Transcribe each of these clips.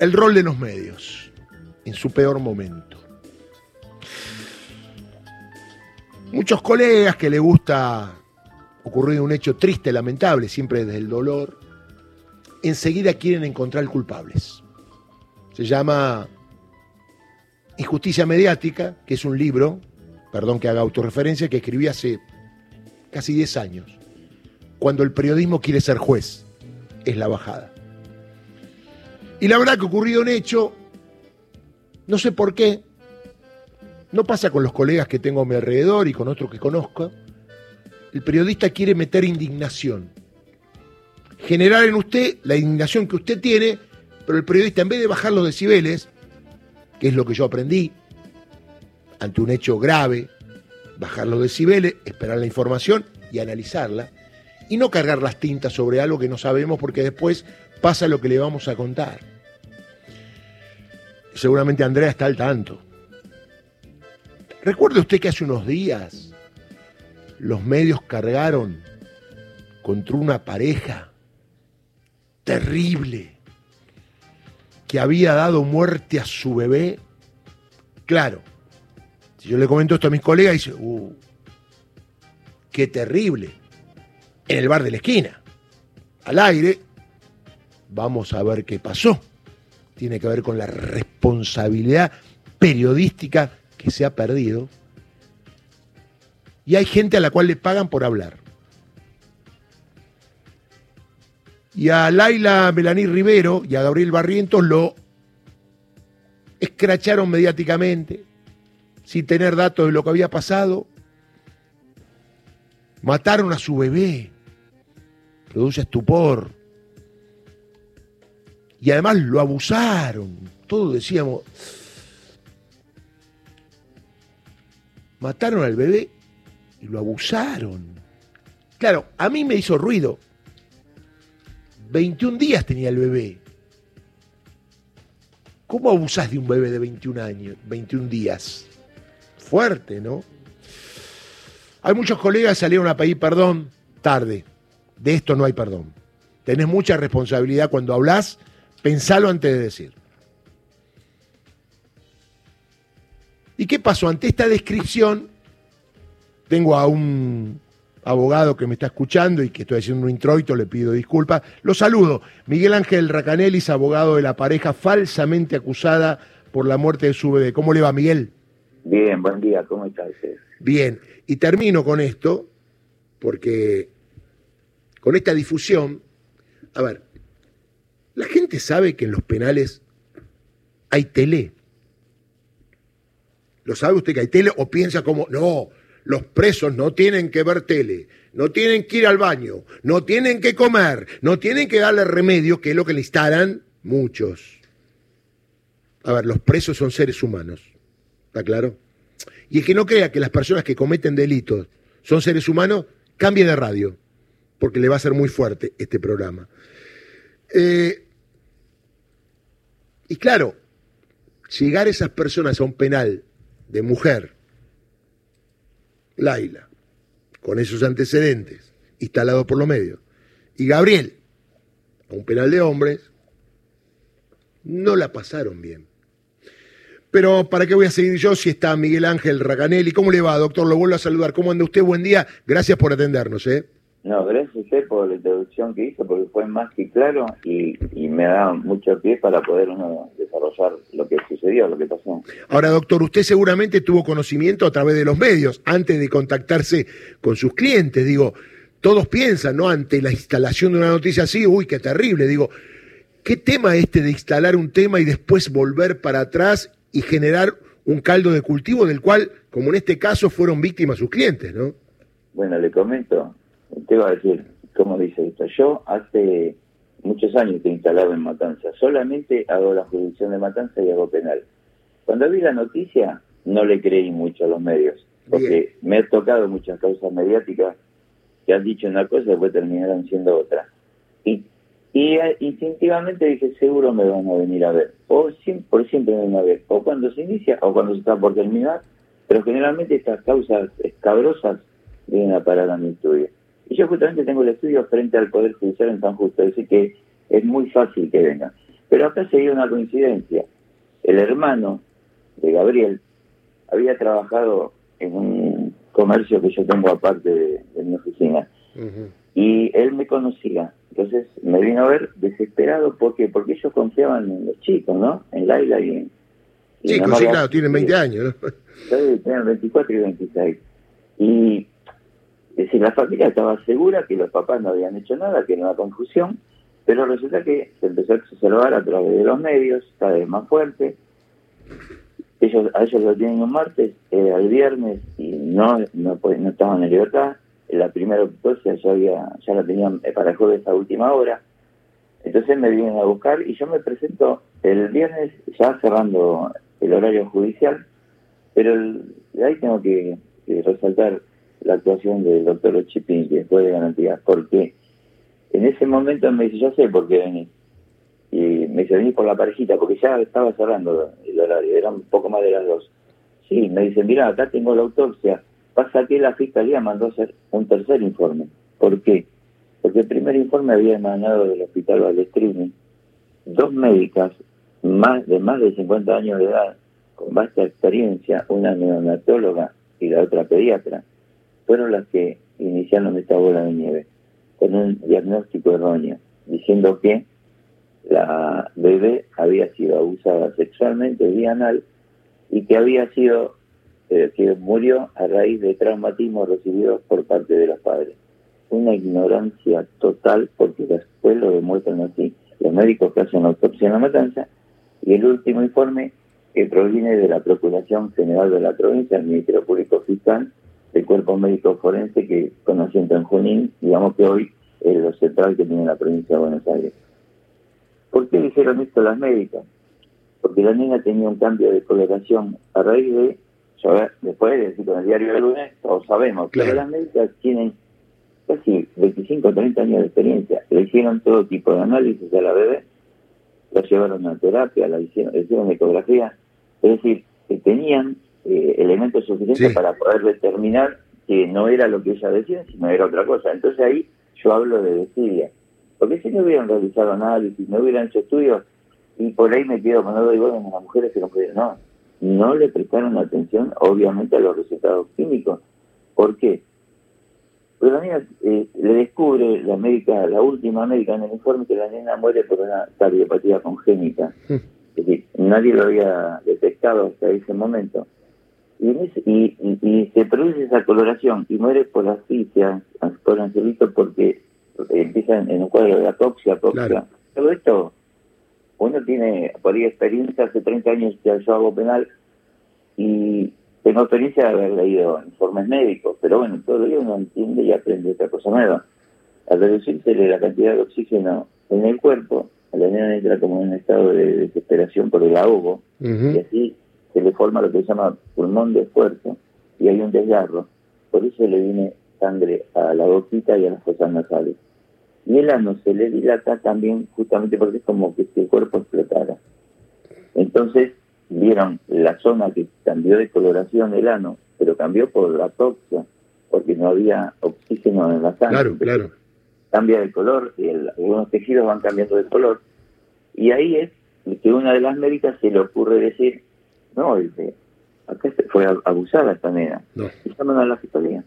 el rol de los medios en su peor momento. Muchos colegas que les gusta ocurrir un hecho triste, lamentable, siempre desde el dolor, enseguida quieren encontrar culpables. Se llama Injusticia Mediática, que es un libro, perdón que haga autorreferencia, que escribí hace casi 10 años. Cuando el periodismo quiere ser juez, es la bajada. Y la verdad que ocurrido un hecho, no sé por qué, no pasa con los colegas que tengo a mi alrededor y con otros que conozco, el periodista quiere meter indignación, generar en usted la indignación que usted tiene, pero el periodista en vez de bajar los decibeles, que es lo que yo aprendí, ante un hecho grave, bajar los decibeles, esperar la información y analizarla, y no cargar las tintas sobre algo que no sabemos porque después pasa lo que le vamos a contar. Seguramente Andrea está al tanto. ¿Recuerda usted que hace unos días los medios cargaron contra una pareja terrible que había dado muerte a su bebé? Claro, si yo le comento esto a mis colegas, dice, uh, qué terrible. En el bar de la esquina, al aire, vamos a ver qué pasó. Tiene que ver con la responsabilidad periodística que se ha perdido. Y hay gente a la cual le pagan por hablar. Y a Laila Melaní Rivero y a Gabriel Barrientos lo escracharon mediáticamente, sin tener datos de lo que había pasado. Mataron a su bebé. Produce estupor. Y además lo abusaron. Todos decíamos, mataron al bebé y lo abusaron. Claro, a mí me hizo ruido. 21 días tenía el bebé. ¿Cómo abusás de un bebé de 21 años, 21 días? Fuerte, ¿no? Hay muchos colegas que salieron a pedir perdón tarde. De esto no hay perdón. Tenés mucha responsabilidad cuando hablas, pensalo antes de decir. ¿Y qué pasó? Ante esta descripción, tengo a un abogado que me está escuchando y que estoy haciendo un introito, le pido disculpas. Lo saludo. Miguel Ángel Racanelis, abogado de la pareja falsamente acusada por la muerte de su bebé. ¿Cómo le va, Miguel? Bien, buen día, ¿cómo está usted? Bien, y termino con esto, porque con esta difusión, a ver, la gente sabe que en los penales hay tele. ¿Lo sabe usted que hay tele o piensa como, no, los presos no tienen que ver tele, no tienen que ir al baño, no tienen que comer, no tienen que darle remedio, que es lo que le instalan muchos. A ver, los presos son seres humanos, ¿está claro? Y el que no crea que las personas que cometen delitos son seres humanos, cambie de radio, porque le va a ser muy fuerte este programa. Eh, y claro, llegar esas personas a un penal de mujer, Laila, con esos antecedentes, instalado por los medios, y Gabriel, a un penal de hombres, no la pasaron bien. Pero ¿para qué voy a seguir yo si está Miguel Ángel Raganelli? ¿Cómo le va, doctor? Lo vuelvo a saludar. ¿Cómo anda usted? Buen día. Gracias por atendernos. ¿eh? No, gracias a usted por la introducción que hizo, porque fue más que claro y, y me da mucho pie para poder uno desarrollar lo que sucedió, lo que pasó. Ahora, doctor, usted seguramente tuvo conocimiento a través de los medios antes de contactarse con sus clientes. Digo, todos piensan, ¿no? Ante la instalación de una noticia así, uy, qué terrible. Digo, ¿qué tema este de instalar un tema y después volver para atrás y generar un caldo de cultivo del cual, como en este caso, fueron víctimas sus clientes, ¿no? Bueno, le comento, te iba a decir, ¿cómo dice esto? Yo hace muchos años que he instalado en Matanza, solamente hago la jurisdicción de Matanza y hago penal. Cuando vi la noticia, no le creí mucho a los medios, porque me he tocado muchas causas mediáticas que han dicho una cosa y después terminaron siendo otra. Y, y eh, instintivamente dije, seguro me van a venir a ver, o siempre, por siempre me van a ver, o cuando se inicia o cuando se está por terminar, pero generalmente estas causas escabrosas vienen a parar a mi estudio. Y yo justamente tengo el estudio frente al Poder Judicial en San Justo, así que es muy fácil que venga. Pero acá se dio una coincidencia. El hermano de Gabriel había trabajado en un comercio que yo tengo aparte de, mi oficina. Y él me conocía. Entonces me vino a ver desesperado. ¿Por qué? Porque ellos confiaban en los chicos, ¿no? En Laila y en... chicos, sí, claro, tienen 20 años, ¿no? tienen 24 y 26. Y es la familia estaba segura que los papás no habían hecho nada, que era una confusión, pero resulta que se empezó a observar a través de los medios, cada vez más fuerte. Ellos, a ellos lo tienen un martes, era el viernes y no, no, no estaban en libertad. La primera autopsia ya, había, ya la tenían para el jueves a última hora. Entonces me vienen a buscar y yo me presento el viernes ya cerrando el horario judicial, pero ahí tengo que resaltar la actuación del doctor Chipin, que fue de garantía, porque en ese momento me dice, yo sé por qué venís. Y me dice, venís por la parejita, porque ya estaba cerrando el horario, eran un poco más de las dos. Sí, me dice, mira, acá tengo la autopsia. Pasa que la fiscalía mandó hacer un tercer informe. ¿Por qué? Porque el primer informe había emanado del hospital Balestrini dos médicas más de más de 50 años de edad, con vasta experiencia, una neonatóloga y la otra pediatra, fueron las que iniciaron esta bola de nieve, con un diagnóstico erróneo, diciendo que la bebé había sido abusada sexualmente vía y que había sido, eh, que murió a raíz de traumatismos recibidos por parte de los padres. Una ignorancia total porque después lo demuestran así los médicos que hacen la autopsia en la matanza y el último informe que proviene de la Procuración General de la provincia, el Ministerio Público Fiscal, el cuerpo médico forense que conoció en Junín, digamos que hoy es lo central que tiene la provincia de Buenos Aires. ¿Por qué dijeron esto las médicas? Porque la niña tenía un cambio de coloración a raíz de, después de decir con el diario de lunes, todos sabemos, que las médicas tienen casi 25 o 30 años de experiencia, le hicieron todo tipo de análisis a la bebé, la llevaron a terapia, la hicieron, le hicieron ecografía, es decir, que tenían eh, elementos suficientes para poder determinar que no era lo que ella decía, sino era otra cosa. Entonces ahí yo hablo de desidia. Porque si no hubieran realizado análisis, no hubieran hecho estudios, y por ahí me quedo cuando digo, bueno, las mujeres que no pueden, no, no le prestaron atención, obviamente, a los resultados químicos. ¿Por qué? Porque la niña eh, le descubre la médica, la última médica en el informe que la niña muere por una cardiopatía congénita. Hmm. Es decir, nadie lo había detectado hasta ese momento. Y, y, se produce esa coloración y muere por asfixia, por angelito, porque empieza en, un cuadro de atoxia. Todo esto, uno tiene por ahí experiencia, hace 30 años que yo hago penal y tengo experiencia de haber leído informes médicos, pero bueno, todavía uno entiende y aprende otra cosa nueva. Al reducirse la cantidad de oxígeno en el cuerpo, la niña entra como en un estado de desesperación por el ahogo, y así se le forma lo que se llama pulmón de esfuerzo y hay un desgarro. Por eso le viene sangre a la boquita y a las fosas nasales. Y el ano se le dilata también justamente porque es como que si el cuerpo explotara. Entonces vieron la zona que cambió de coloración el ano, pero cambió por la toxia, porque no había oxígeno en la sangre. Claro, claro. Cambia de color, y algunos tejidos van cambiando de color. Y ahí es que una de las médicas se le ocurre decir, no, dice, acá fue abusada esta nena. No. Y llaman a la fiscalía.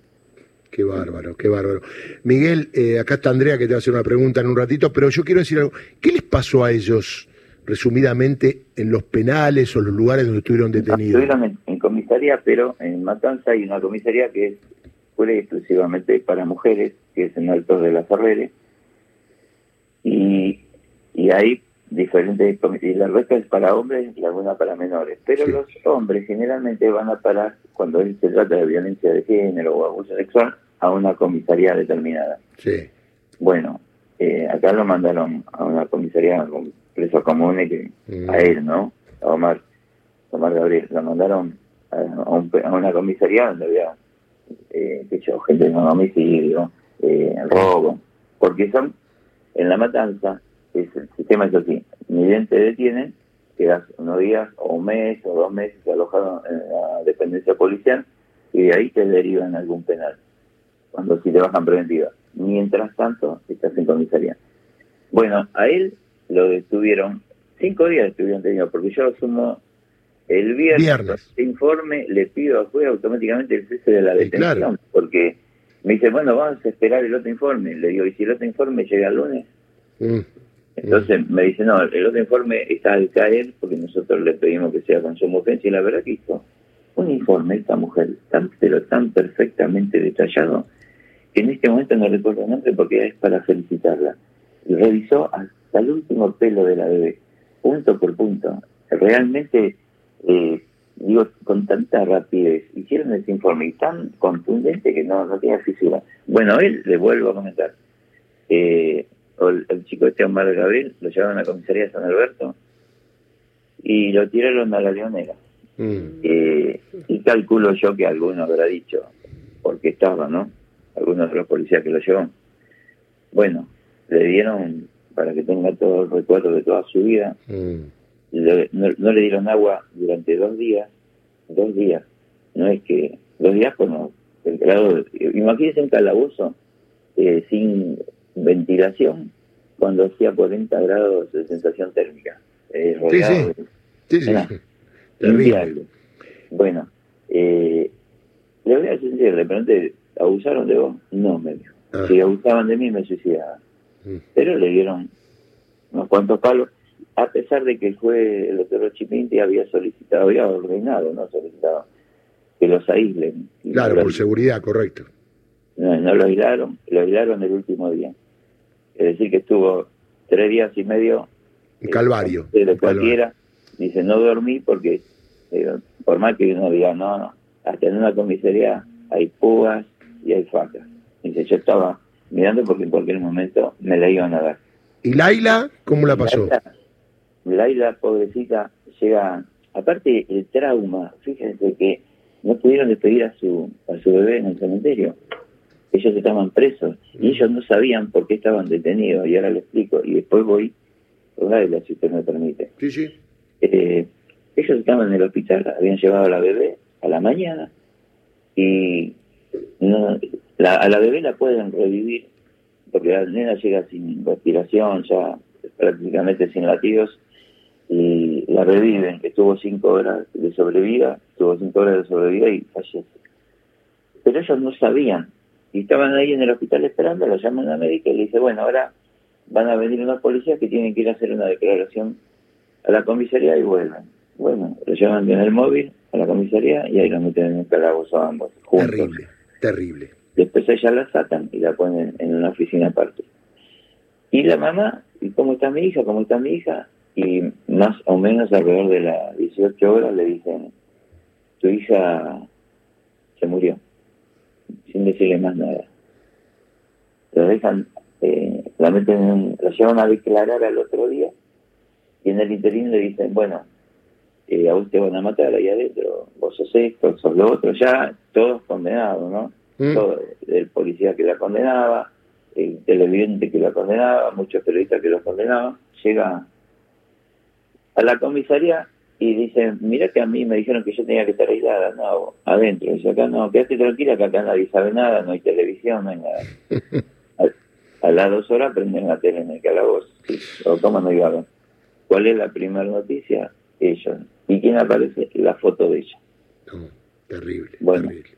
Qué bárbaro, qué bárbaro. Miguel, eh, acá está Andrea que te va a hacer una pregunta en un ratito, pero yo quiero decir algo. ¿Qué les pasó a ellos, resumidamente, en los penales o los lugares donde estuvieron detenidos? Estuvieron en, comisaría, pero en Matanza hay una comisaría que es fue exclusivamente para mujeres, que es en Alto de la Ferrere. Y, y ahí diferentes y la resta es para hombres y alguna para menores. Pero los hombres generalmente van a parar, cuando se trata de violencia de género o abuso sexual, a una comisaría determinada. Sí. Bueno, eh, acá lo mandaron a una comisaría con presos comunes, que, mm. a él, ¿no? A Omar, Omar Gabriel. Lo mandaron a, una comisaría donde había, eh, gente homicidio, eh, robo, porque son, en la matanza, el sistema es así, ni bien te detienen, quedas unos días o un mes o dos meses alojado en la dependencia policial y de ahí te derivan algún penal, cuando si te bajan preventiva. Mientras tanto, estás en comisaría. Bueno, a él lo detuvieron cinco días estuvieron detenidos, porque yo asumo el viernes, Viernes. este informe, le pido a juez automáticamente el cese de la detención, claro. porque me dice, bueno, vamos a esperar el otro informe. Le digo, ¿y si el otro informe llega el lunes? Mm. Entonces me dice, no, el otro informe está al caer porque nosotros le pedimos que sea con suma urgencia y la verdad que hizo un informe esta mujer tan, pero tan perfectamente detallado que en este momento no recuerdo el nombre porque es para felicitarla. Y revisó hasta el último pelo de la bebé, punto por punto. Realmente, eh, digo, con tanta rapidez, hicieron ese informe y tan contundente que no, no tenía fisura. Bueno, él, le vuelvo a comentar, eh, o el, el chico este Omar Gabriel lo llevaron a la comisaría de San Alberto y lo tiraron a la leonera. Mm. Eh, y calculo yo que alguno habrá dicho, porque estaba, ¿no? Algunos de los policías que lo llevan. Bueno, le dieron, para que tenga todo el recuerdo de toda su vida, Mm. le- no, no le dieron agua durante dos días, dos días. No es que, dos días con el grado, de- imagínense un calabozo eh, sin ventilación cuando hacía 40 grados de sensación térmica. eh, Sí, sí. Sí, sí. Era Terrible. inviable. Bueno, eh, le voy a decir, de repente, ¿abusaron de vos? No, me dijo. Ah. Si abusaban de mí, me suicidaba. Mm. Pero le dieron unos cuantos palos, a pesar de que el juez, el doctor Chipinti, había solicitado, había ordenado, no solicitado, que los aíslen. Claro, por seguridad, correcto. no, no lo aislaron, lo aislaron el último día. Es decir, que estuvo tres días y medio Un calvario. de calvario. cualquiera. Dice, no dormí porque, digo, por más que uno diga, no, no, hasta en una comisaría hay púas y hay facas. Dice, yo estaba mirando porque en cualquier momento me la iban a dar. ¿Y Laila, cómo la pasó? Laila, Laila, pobrecita, llega, aparte el trauma, fíjense que no pudieron despedir a su, a su bebé en el cementerio. Ellos estaban presos y ellos no sabían por qué estaban detenidos, y ahora lo explico, y después voy con Laila, si usted me permite. Sí, sí. Eh, ellos estaban en el hospital, habían llevado a la bebé a la mañana y no, la- a la bebé la pueden revivir porque la nena llega sin respiración, ya prácticamente sin latidos y la reviven, estuvo cinco horas de sobrevida, estuvo cinco horas de sobrevida y fallece. Pero ellos no sabían y estaban ahí en el hospital esperando, lo llaman a la médica y le dice, bueno, ahora van a venir unos policías que tienen que ir a hacer una declaración a la comisaría y vuelven. Bueno, lo llevan en el móvil a la comisaría y ahí lo meten en un calabozo a ambos, juntos. Terrible, terrible. Después ella la sacan y la ponen en una oficina aparte. Y la mamá, ¿y cómo está mi hija? ¿Cómo está mi hija? Y más o menos alrededor de las 18 horas le dicen, tu hija se murió, sin decirle más nada. La dejan, eh, la meten la llevan a declarar al otro día y en el interín le dicen, bueno, eh, a vos te van a matar ahí adentro, vos sos esto, sos lo otro, ya todos condenados, ¿no? Mm. todo, el policía que la condenaba, el televidente que la condenaba, muchos periodistas que los condenaban, llega a la comisaría y dice, mira que a mí me dijeron que yo tenía que estar aislada, no, adentro, dice acá no, quédate tranquila que acá nadie sabe nada, no hay televisión, no hay nada. a, a las dos horas prenden la tele en el calabozo, o ver. ¿Cuál es la primera noticia? Ellos. ¿Y quién aparece? La foto de ella. No, terrible, Bueno. terrible.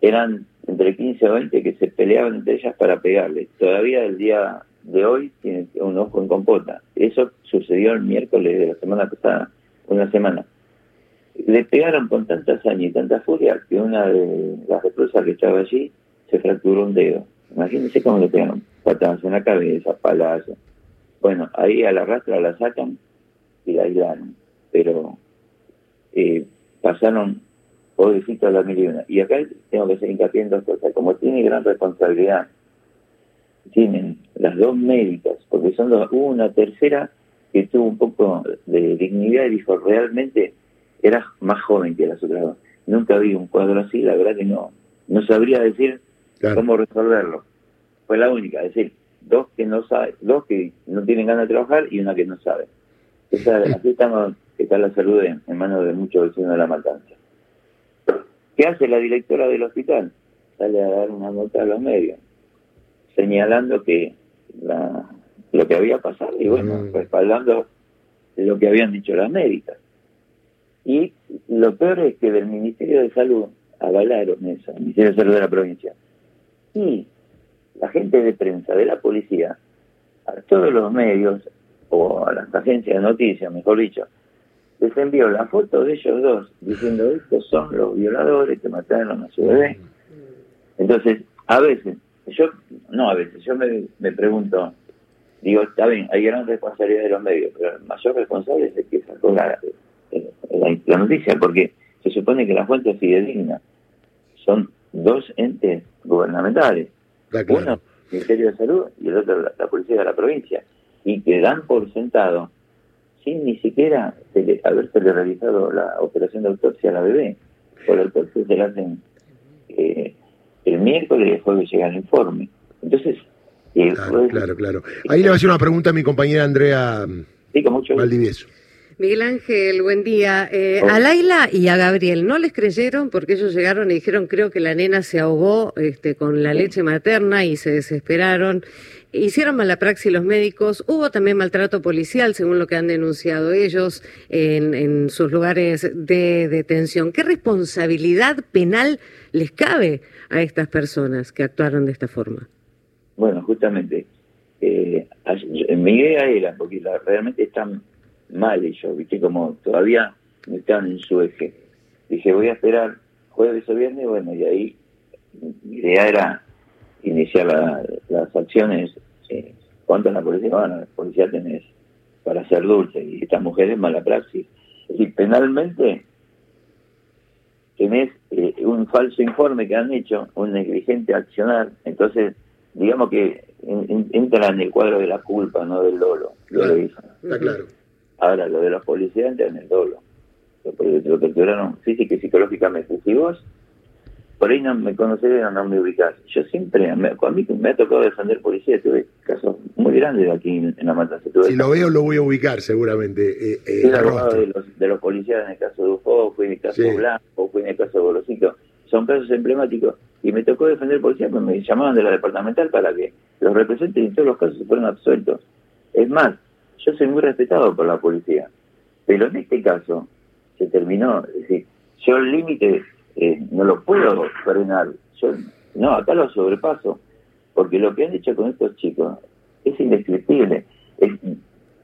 eran entre 15 o 20 que se peleaban entre ellas para pegarle. Todavía el día de hoy tiene un ojo en compota. Eso sucedió el miércoles de la semana pasada, una semana. Le pegaron con tanta hazaña y tanta furia que una de las reclusas que estaba allí se fracturó un dedo. Imagínense cómo le pegaron. Patadas en la cabeza, palazos. Bueno, ahí a la rastra la sacan y la aislaron. Pero eh, pasaron pobrecito a la mil y una. Y acá tengo que hacer hincapié en dos cosas. Como tiene gran responsabilidad, tienen las dos médicas, porque son dos, una tercera que tuvo un poco de dignidad y dijo, realmente era más joven que las otras dos. Nunca vi un cuadro así, la verdad que no, no sabría decir Claro. cómo resolverlo. Fue la única, es decir, dos que no saben, dos que no tienen ganas de trabajar y una que no sabe. Esa, así estamos, está la salud en, en manos de muchos vecinos de la matanza. ¿Qué hace la directora del hospital? Sale a dar una nota a los medios, señalando que la, lo que había pasado y bueno, Mm. respaldando lo que habían dicho las médicas. Y lo peor es que del Ministerio de Salud avalaron eso, el Ministerio de Salud de la provincia. Y la gente de prensa de la policía, a todos los medios, o a las agencias de noticias, mejor dicho, les envió la foto de ellos dos diciendo estos son los violadores que mataron a su bebé. Entonces, a veces, yo, no a veces, yo me, me pregunto, digo, está bien, hay gran responsabilidad de los medios, pero el mayor responsable es el que sacó la, la, noticia, porque se supone que la fuente es fidedigna. Son dos entes gubernamentales. Uno, el Ministerio de Salud, y el otro, la, Policía de la provincia. Y que dan por sentado, sin ni siquiera haberse realizado la operación de autopsia a la bebé. Por el autopsia se la hacen eh, el miércoles y el jueves llega el informe. Entonces, eh, claro, claro, Ahí le voy a hacer una pregunta a mi compañera Andrea sí, Valdivieso. Miguel Ángel, buen día. Eh, a Laila y a Gabriel, ¿no les creyeron? Porque ellos llegaron y dijeron, creo que la nena se ahogó este, con la leche materna y se desesperaron. Hicieron mala praxis los médicos. Hubo también maltrato policial, según lo que han denunciado ellos en, en sus lugares de detención. ¿Qué responsabilidad penal les cabe a estas personas que actuaron de esta forma? Bueno, justamente, eh, mi idea era, porque realmente están mal ellos, ¿viste? Como todavía no estaban en su eje. Dije, voy a esperar jueves o viernes, bueno, y ahí mi idea era iniciar las acciones. Eh, ¿Cuánto la policía? Bueno, la policía tenés para ser dulce, y esta mujer es mala praxis. Es decir, penalmente tenés eh, un falso informe que han hecho, un negligente accionar, entonces digamos que entra en el cuadro de la culpa, no del dolo. está claro. Ahora, lo de los policías entra en el dolo. Lo torturaron física y psicológicamente. Si vos por ahí no me conoces no me ubicás. Yo siempre, a mí me ha tocado defender policías, tuve casos muy grandes aquí en, la matanza. si lo veo, lo voy a ubicar seguramente. Eh, eh, abogado de los, de los policías en el caso de Ufo, fui en el caso de Blanco, fui en el caso de Bolosito. Son casos emblemáticos. Y me tocó defender policías, pues me llamaban de la departamental para que los representen y todos los casos se fueron absueltos. Es más, yo soy muy respetado por la policía, pero en este caso se terminó, es decir, yo el límite eh, no lo puedo frenar, yo no, acá lo sobrepaso, porque lo que han hecho con estos chicos es indescriptible.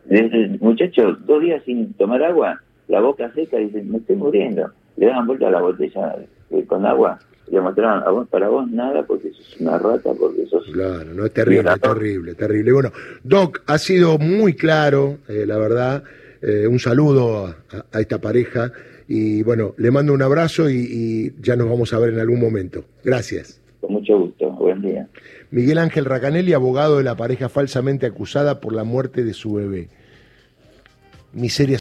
desde el muchacho dos días sin tomar agua, la boca seca, y dice, me estoy muriendo. Le dan vuelta a la botella eh, con agua le mostraron a vos, para vos nada porque sos una rata, porque sos... Claro, no es terrible, terrible, terrible. Bueno, Doc, ha sido muy claro, eh, la verdad, eh, un saludo a, esta pareja y bueno, le mando un abrazo y, ya nos vamos a ver en algún momento. Gracias. Con mucho gusto, buen día. Miguel Ángel Racanelli, abogado de la pareja falsamente acusada por la muerte de su bebé. Miseria